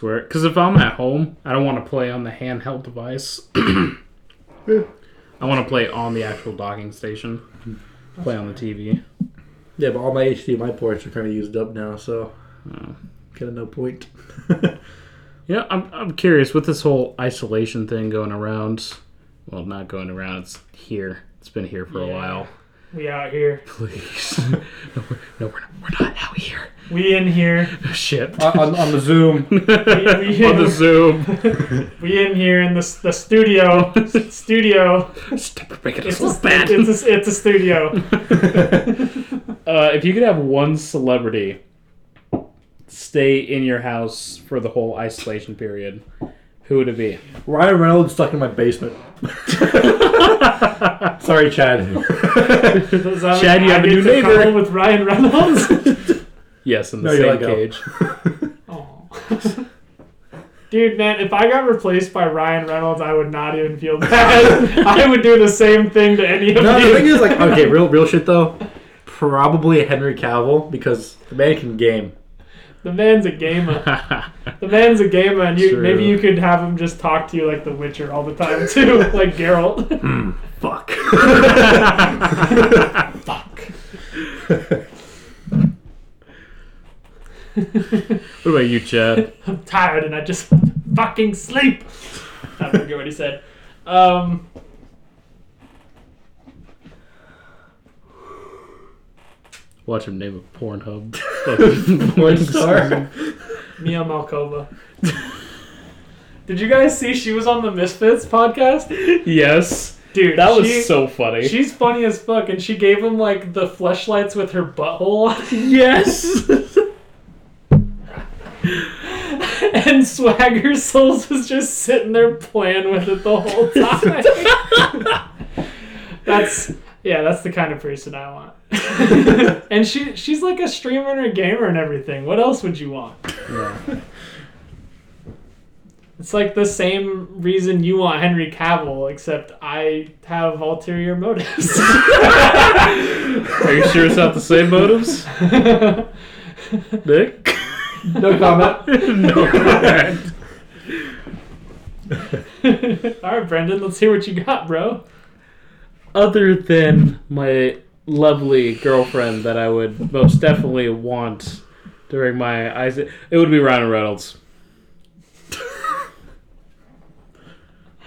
to where because if I'm at home, I don't want to play on the handheld device. I want to play on the actual docking station. Play on the TV.
Yeah, but all my HDMI ports are kind of used up now, so
Oh.
kind of no point.
Yeah, I'm, I'm curious with this whole isolation thing going around. Well, not going around. It's here. It's been here for a while.
We out here.
Please, no, we're, no, we're not, we're not out here.
We in here.
Shit.
on, on, on the Zoom.
We, we,
On the Zoom.
we in here in the, the studio. Studio.
Stop making it
It's a,
bad.
it's, a, it's a studio.
Uh, if you could have one celebrity stay in your house for the whole isolation period, who would it be?
Ryan Reynolds stuck in my basement. Sorry, Chad.
Does
Chad, you have a new neighbor.
with Ryan Reynolds.
Yes, in the
No,
same
go.
cage.
Dude, man, if I got replaced by Ryan Reynolds, I would not even feel bad. I would do the same thing to any of
no,
you.
the thing is, like, okay, real, real shit though. Probably Henry Cavill because the man can game.
the man's a gamer. The man's a gamer, and you
True.
maybe you could have him just talk to you like The Witcher all the time too, like Geralt.
Hmm, fuck.
Fuck.
what about you, Chad?
I'm tired, and I just fucking sleep. I forget what he said. Um,
Watch him name a Pornhub.
Porn star.
Mia Malkova. Did you guys see she was on the Misfits podcast?
yes,
Dude,
that was
she-
so funny.
She's funny as fuck, and she gave him like the fleshlights with her butthole,
yes.
and Swagger Souls was just sitting there playing with it the whole time. that's yeah, that's the kind of person I want. and she she's like a streamer and a gamer and everything. What else would you want?
Yeah.
It's like the same reason you want Henry Cavill, except I have ulterior motives.
Are you sure it's not the same motives, Nick?
No comment.
no comment.
All right, Brendan, let's hear what you got, bro.
Other than my lovely girlfriend that I would most definitely want during my eyes, it would be Ryan Reynolds.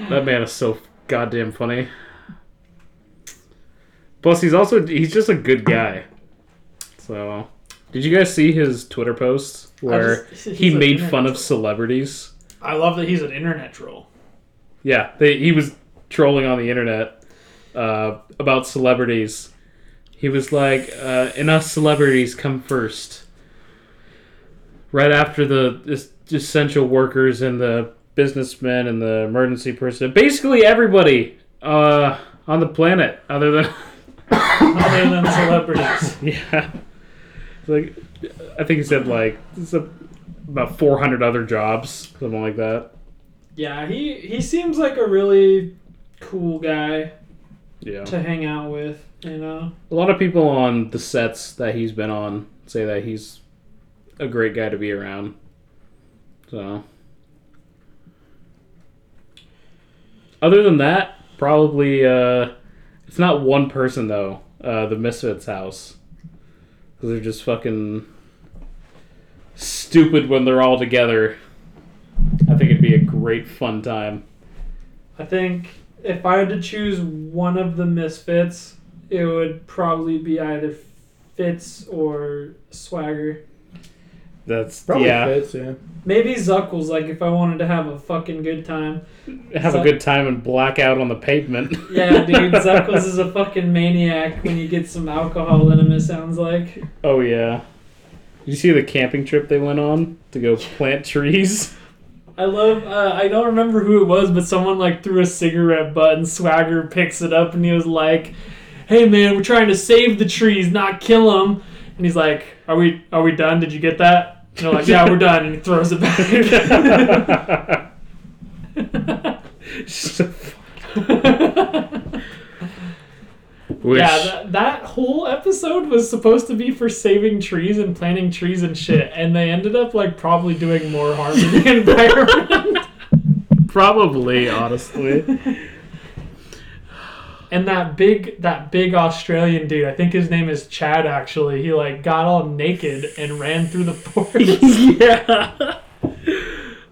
that man is so goddamn funny. Plus, he's also he's just a good guy. So, did you guys see his Twitter post where
just-
he made fun
internet
of celebrities?
I love that he's an internet troll.
Yeah, they, he was trolling on the internet uh, about celebrities. He was like, uh, "And us celebrities come first, right after the es- essential workers and the businessmen and the emergency person. Basically, everybody uh, on the planet, other than
Other than celebrities.
yeah." It's like, I think he said like it's a, about 400 other jobs, something like that.
Yeah, he he seems like a really cool guy
Yeah.
to hang out with. You know.
A lot of people on the sets that he's been on say that he's a great guy to be around. So, other than that, probably uh, it's not one person though. Uh, the Misfits house because they're just fucking stupid when they're all together. I think it'd be a great fun time.
I think if I had to choose one of the misfits, it would probably be either Fitz or Swagger.
That's
Probably
yeah.
Fitz, yeah.
Maybe Zuckles, like if I wanted to have a fucking good time.
Have a good time and black out on the pavement.
Yeah, dude, Zuckles is a fucking maniac when you get some alcohol in him, it sounds like.
Oh yeah. Did you see the camping trip they went on to go plant trees?
I love, uh, I don't remember who it was, but someone like threw a cigarette butt and Swagger picks it up and he was like, hey man, we're trying to save the trees, not kill them. And he's like, are we, are we done? Did you get that? And they're like, yeah, we're done. And he throws it back.
Which
Yeah, that, that whole episode was supposed to be for saving trees and planting trees and shit, and they ended up like probably doing more harm to the environment.
probably, honestly.
and that big that big Australian dude, I think his name is Chad actually, he like got all naked and ran through the forest.
yeah.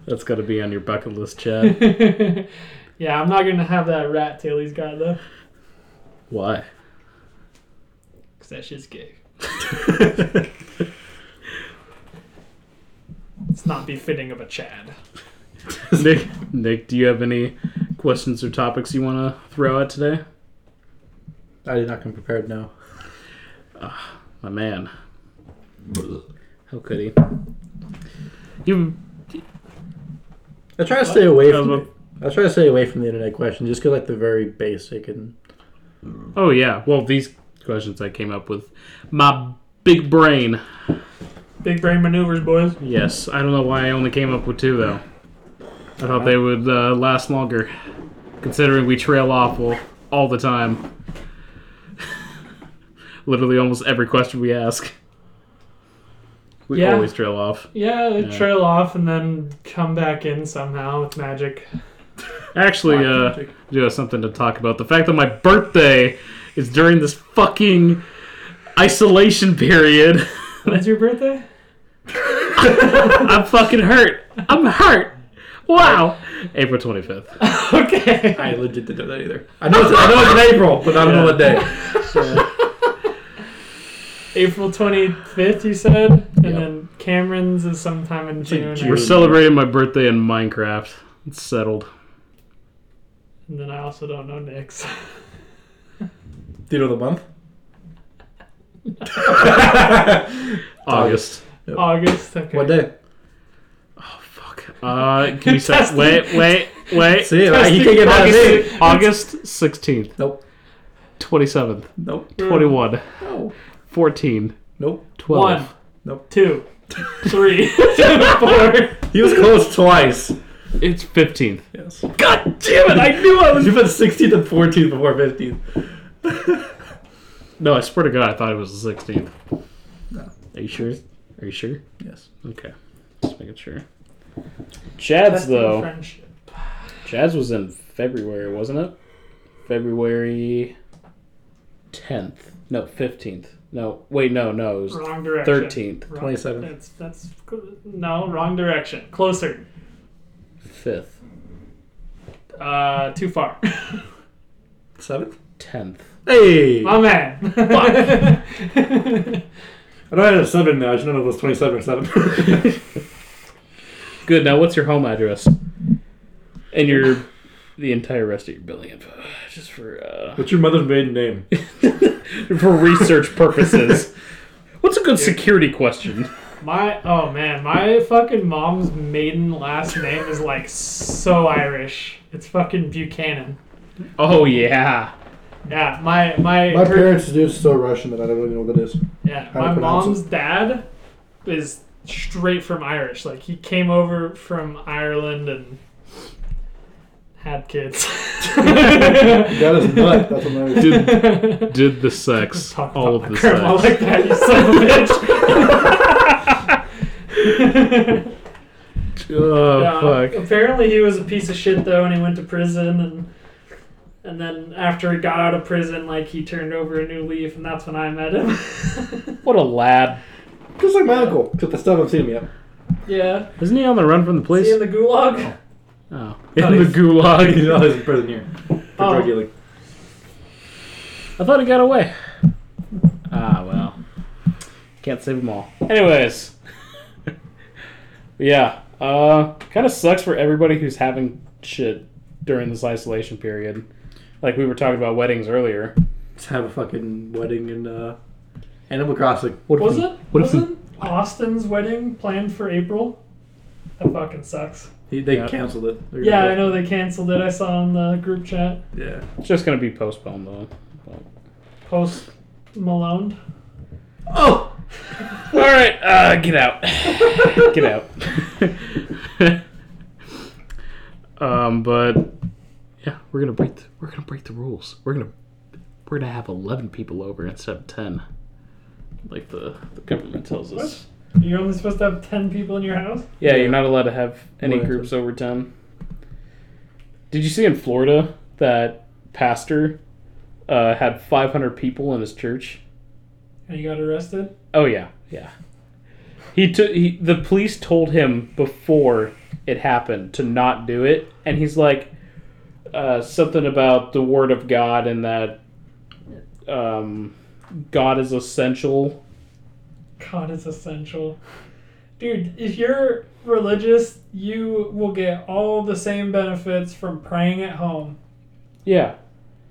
That's got to be on your bucket list, Chad.
yeah, I'm not gonna have that rat tail he's got though.
Why?
Cause that shit's gay. It's not befitting of a Chad.
Nick, Nick, do you have any questions or topics you want to throw out today?
I did not come prepared now.
My man. How could he? You.
I try to stay away
Uh,
from. I try to stay away from the internet questions just because like they're very basic and
Oh yeah. Well, these questions I came up with my big brain.
Big brain maneuvers, boys.
Yes, I don't know why I only came up with two though. I thought they would uh, last longer, considering we trail off all, all the time. Literally, almost every question we ask, we
Yeah.
always trail off.
Yeah, they
Yeah.
trail off and then come back in somehow with magic.
Actually, uh, I do have something to talk about. The fact that my birthday is during this fucking isolation period.
When's your birthday?
I'm fucking hurt. I'm hurt. Wow. April 25th.
okay.
I legit didn't know that either. I know it's, I know it's in April, but I don't know what day.
April 25th, you said? And
Yep.
then Cameron's is sometime in June.
June.
We're celebrating my birthday in Minecraft. It's settled.
And then I also don't know Nick's.
Do you know the month?
August.
Yep.
August. Okay.
What day?
Oh fuck. Uh, can you say? Wait, wait, wait.
See, like, you can't get mad at me.
August, August 16th,
Nope.
27th,
Nope.
21,
No.
14,
Nope.
12.
One,
Nope.
two, three, four.
He was close twice.
It's 15th.
Yes.
God damn it, I knew I was.
You put 16th and 14th before 15th.
No, I swear to God, I thought it was the 16th.
No.
Are you sure? Are you sure?
Yes.
Okay. Just making sure. Chad's,
Testing
though.
friendship.
Chad's was in February, wasn't it? February 10th. No, 15th. No, wait, no, no. It was
Wrong direction.
13th.
Wrong-
27th.
That's that's no wrong direction. Closer.
5th.
Uh, too far.
7th?
10th.
Hey!
My man.
I know I had a 7 now. I just don't know if it was 27 or 7.
Good. Now, what's your home address? And your the entire rest of your billing info, just for uh,
What's your mother's maiden name?
for research purposes. What's a good security question?
My oh man, my fucking mom's maiden last name is like so Irish. It's fucking Buchanan.
Oh yeah,
Yeah, my my
My
her-
parents do so Russian that I don't really know what it is.
Yeah,
How to
my
pronounce
mom's dad is straight from Irish. Like he came over from Ireland and had kids.
That is nut. That's what that is.
Did did the sex,
Talk
all
about
of
my
the
grandma
sex.
like that, you son of a bitch.
Oh
Yeah,
fuck!
Apparently he was a piece of shit though, and he went to prison and. And then after he got out of prison, like he turned over a new leaf, and that's when I met him.
What a lad!
Just like my uncle, except I still haven't seen him yet.
yeah.
Isn't he on the run from the
Is
police?
he in the gulag?
Oh,
No,
in the gulag.
He's not in prison here for
Oh.
drug dealing.
I thought he got away. Ah, well. Can't save them all. Anyways. yeah. Uh, kind of sucks for everybody who's having shit during this isolation period. Like we were talking about weddings earlier.
Let's have a fucking wedding in uh, Animal Crossing.
What if
Was
we-
it?
what if we-
Wasn't Austin's wedding planned for April? That fucking sucks.
He, they
Yeah.
canceled it. They're
Yeah, I know they canceled it. I saw in the group chat.
Yeah.
It's just gonna be postponed though.
Post Malone.
Oh!
All right, uh, get out. get out. um, but yeah, we're gonna break. The, we're gonna break the rules. We're gonna we're gonna have eleven people over instead of ten, like the the government tells us.
You're only supposed to have 10 people in your house?
Yeah, you're not allowed to have any
More
groups over ten. Did you see in Florida that pastor uh, had 500 people in his church?
And you got arrested?
Oh yeah, yeah. He took he the police told him before it happened to not do it, and he's like uh, something about the word of God and that um, God is essential.
God is essential. Dude, if you're religious, you will get all the same benefits from praying at home,
Yeah,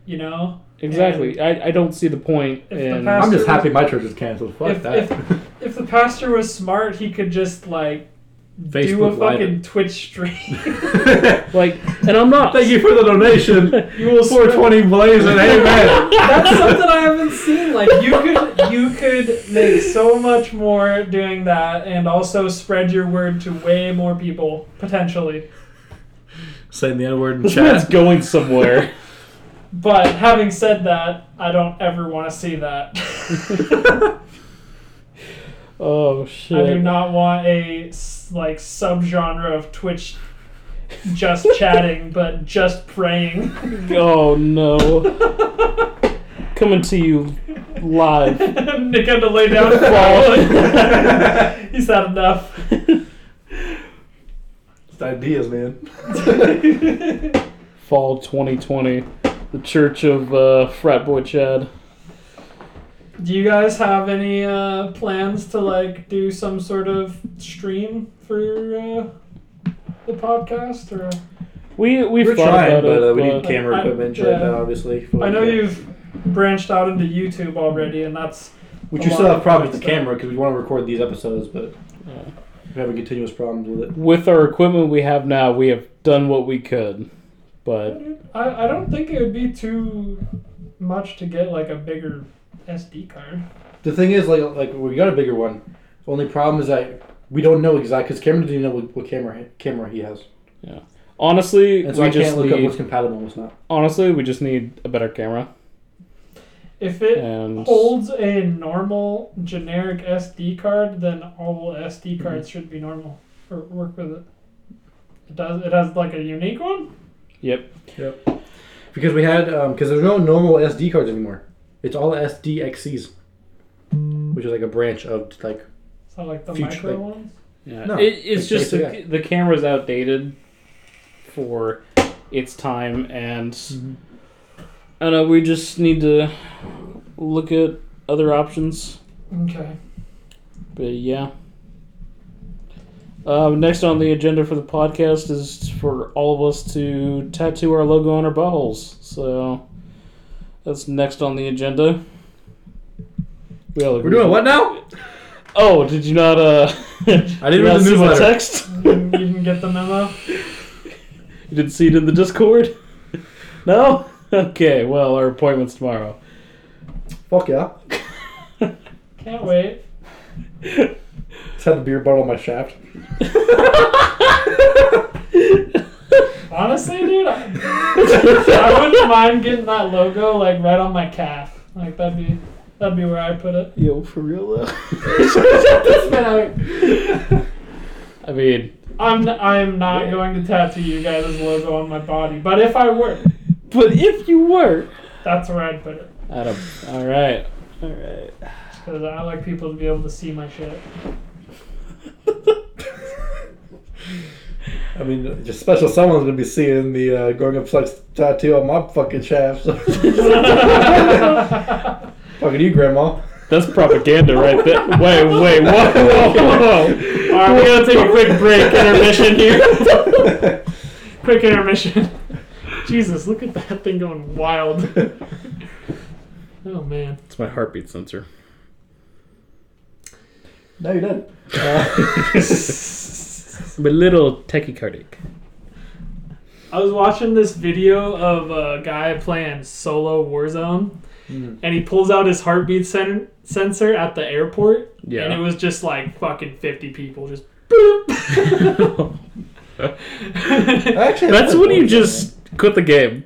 you know?
exactly. I, I don't see the point
If the
I'm just happy my church is canceled. Fuck
If,
that.
if, if the pastor was smart, he could just, like, do a
Facebook Live
fucking Twitch stream.
like, and I'm not.
Thank you for the donation.
you will
420 blazing. Amen.
That's something I haven't seen. Like you could you could make so much more doing that and also spread your word to way more people potentially.
Saying the N word in
This man's going somewhere.
But having said that, I don't ever want to see that.
oh shit!
I do not want a s- like subgenre of Twitch just chatting but just praying.
Oh no! Coming to you live.
Nick had to lay down and fall. He's had enough.
It's ideas, man.
Fall 2020, the Church of uh, Frat Boy Chad.
Do you guys have any uh, plans to like do some sort of stream for uh, the podcast? Or
We we
We're
thought
trying,
about
but
it,
uh, we
but
need camera
I-
equipment and shit
yeah.
now, obviously.
I know
like, uh,
you've branched out into YouTube already, and that's
Which
a
you still have problems with the
stuff.
camera because we want to record these episodes, but
Yeah.
we're having continuous problems with it.
with our equipment we have now, we have done what we could. But
I, I don't think it would be too much to get like a bigger SD card.
The thing is, like, like we got a bigger one. The only problem is that we don't know exactly because Cameron didn't even know what, what camera camera he has, Yeah.
honestly,
and so
we
I
just
can't look up
need
what's compatible and what's not.
honestly we just need a better camera.
If it
And
holds a normal generic SD card, then all SD mm-hmm. cards should be normal or work with it. It does. It has like a unique one.
yep,
Because we had um, because there's no normal SD cards anymore. It's all SDXCs, which is like a branch of like
So like the
Future,
micro
like-
ones.
yeah.
No,
it, it's
it's
just the,
basic,
the camera's outdated for its time, and I don't know we just need to look at other options.
Okay.
But yeah. Um, next on the agenda for the podcast is for all of us to tattoo our logo on our buttholes. So that's next on the agenda. We all
We're
agree.
doing what now?
Oh, did you not? Uh,
I didn't read the
see
newsletter.
text.
You didn't, you didn't get the memo.
You didn't see it in the Discord. no. Okay, well, our appointment's tomorrow.
Fuck yeah.
Can't wait.
Just had the beer bottle on my shaft.
Honestly, dude, I, I wouldn't mind getting that logo like right on my calf. Like that'd be that'd be where I put it.
Yo, for real though.
This man,
I mean,
I'm I'm not going to tattoo you guys' logo on my body, but if I were,
but if you were,
that's where I'd put it.
Adam. All right, all right.
Because I like people to be able to see my shit.
I mean, just special someone's gonna be seeing the uh, growing up sucks tattoo on my fucking shaft. Fucking you, grandma.
That's propaganda right there. Wait, wait, whoa, whoa, whoa.
All right, we gotta take a quick break, intermission here. quick intermission. Jesus, look at that thing going wild. Oh man.
It's my heartbeat sensor.
No, you didn't. Uh,
I'm a little tachycardic.
I was watching this video of a guy playing solo Warzone,
mm.
and he pulls out his heartbeat sen- sensor at the airport,
Yeah.
and it was just like fucking fifty people just.
Actually,
That's when you just quit the game.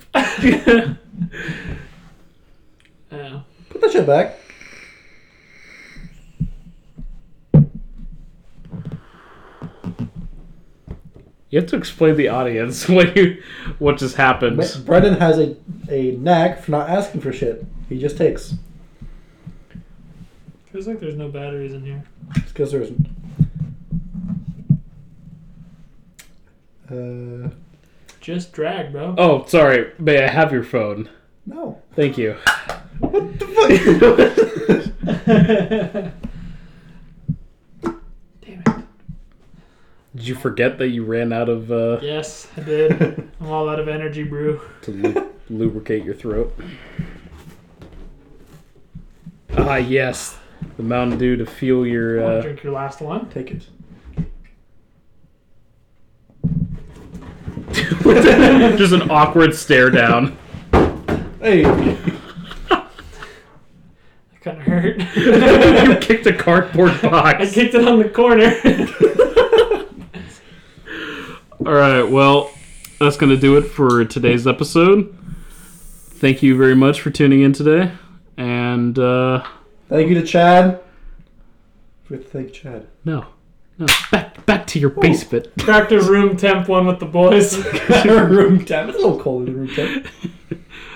Yeah.
put that shit back.
You have to explain to the audience what you what just happened.
Brendan has a, a knack for not asking for shit. He just takes.
Feels like there's no batteries in here.
It's because there isn't. Uh,
Just drag, bro.
Oh, sorry. May I have your phone?
no.
Thank you.
What the fuck?
Did you forget that you ran out of uh,
Yes, I did. I'm all out of energy, brew.
to lu- lubricate your throat? Ah, yes. The Mountain Dew to fuel your.
Wanna
Uh,
drink your last one.
Take it.
just an awkward stare down.
Hey,
That kind of hurt.
you kicked a cardboard box.
I
box.
kicked it on the corner.
All right, well, that's going to do it for today's episode. Thank you very much for tuning in today. And, uh,
thank you to Chad. We have to thank Chad.
no. No. Back, back to your basement.
Back to room temp one with the boys.
room temp. It's a little cold in room temp.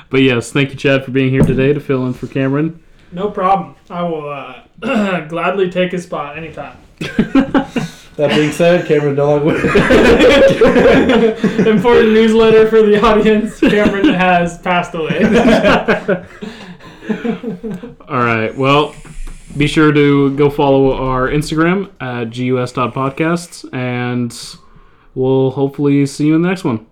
But yes, thank you, Chad, for being here today to fill in for Cameron.
No problem. I will uh, gladly take his spot anytime.
That being said, Cameron no longer.
Important newsletter for the audience. Cameron has passed away.
All right, well, be sure to go follow our Instagram at gus.podcasts, and we'll hopefully see you in the next one.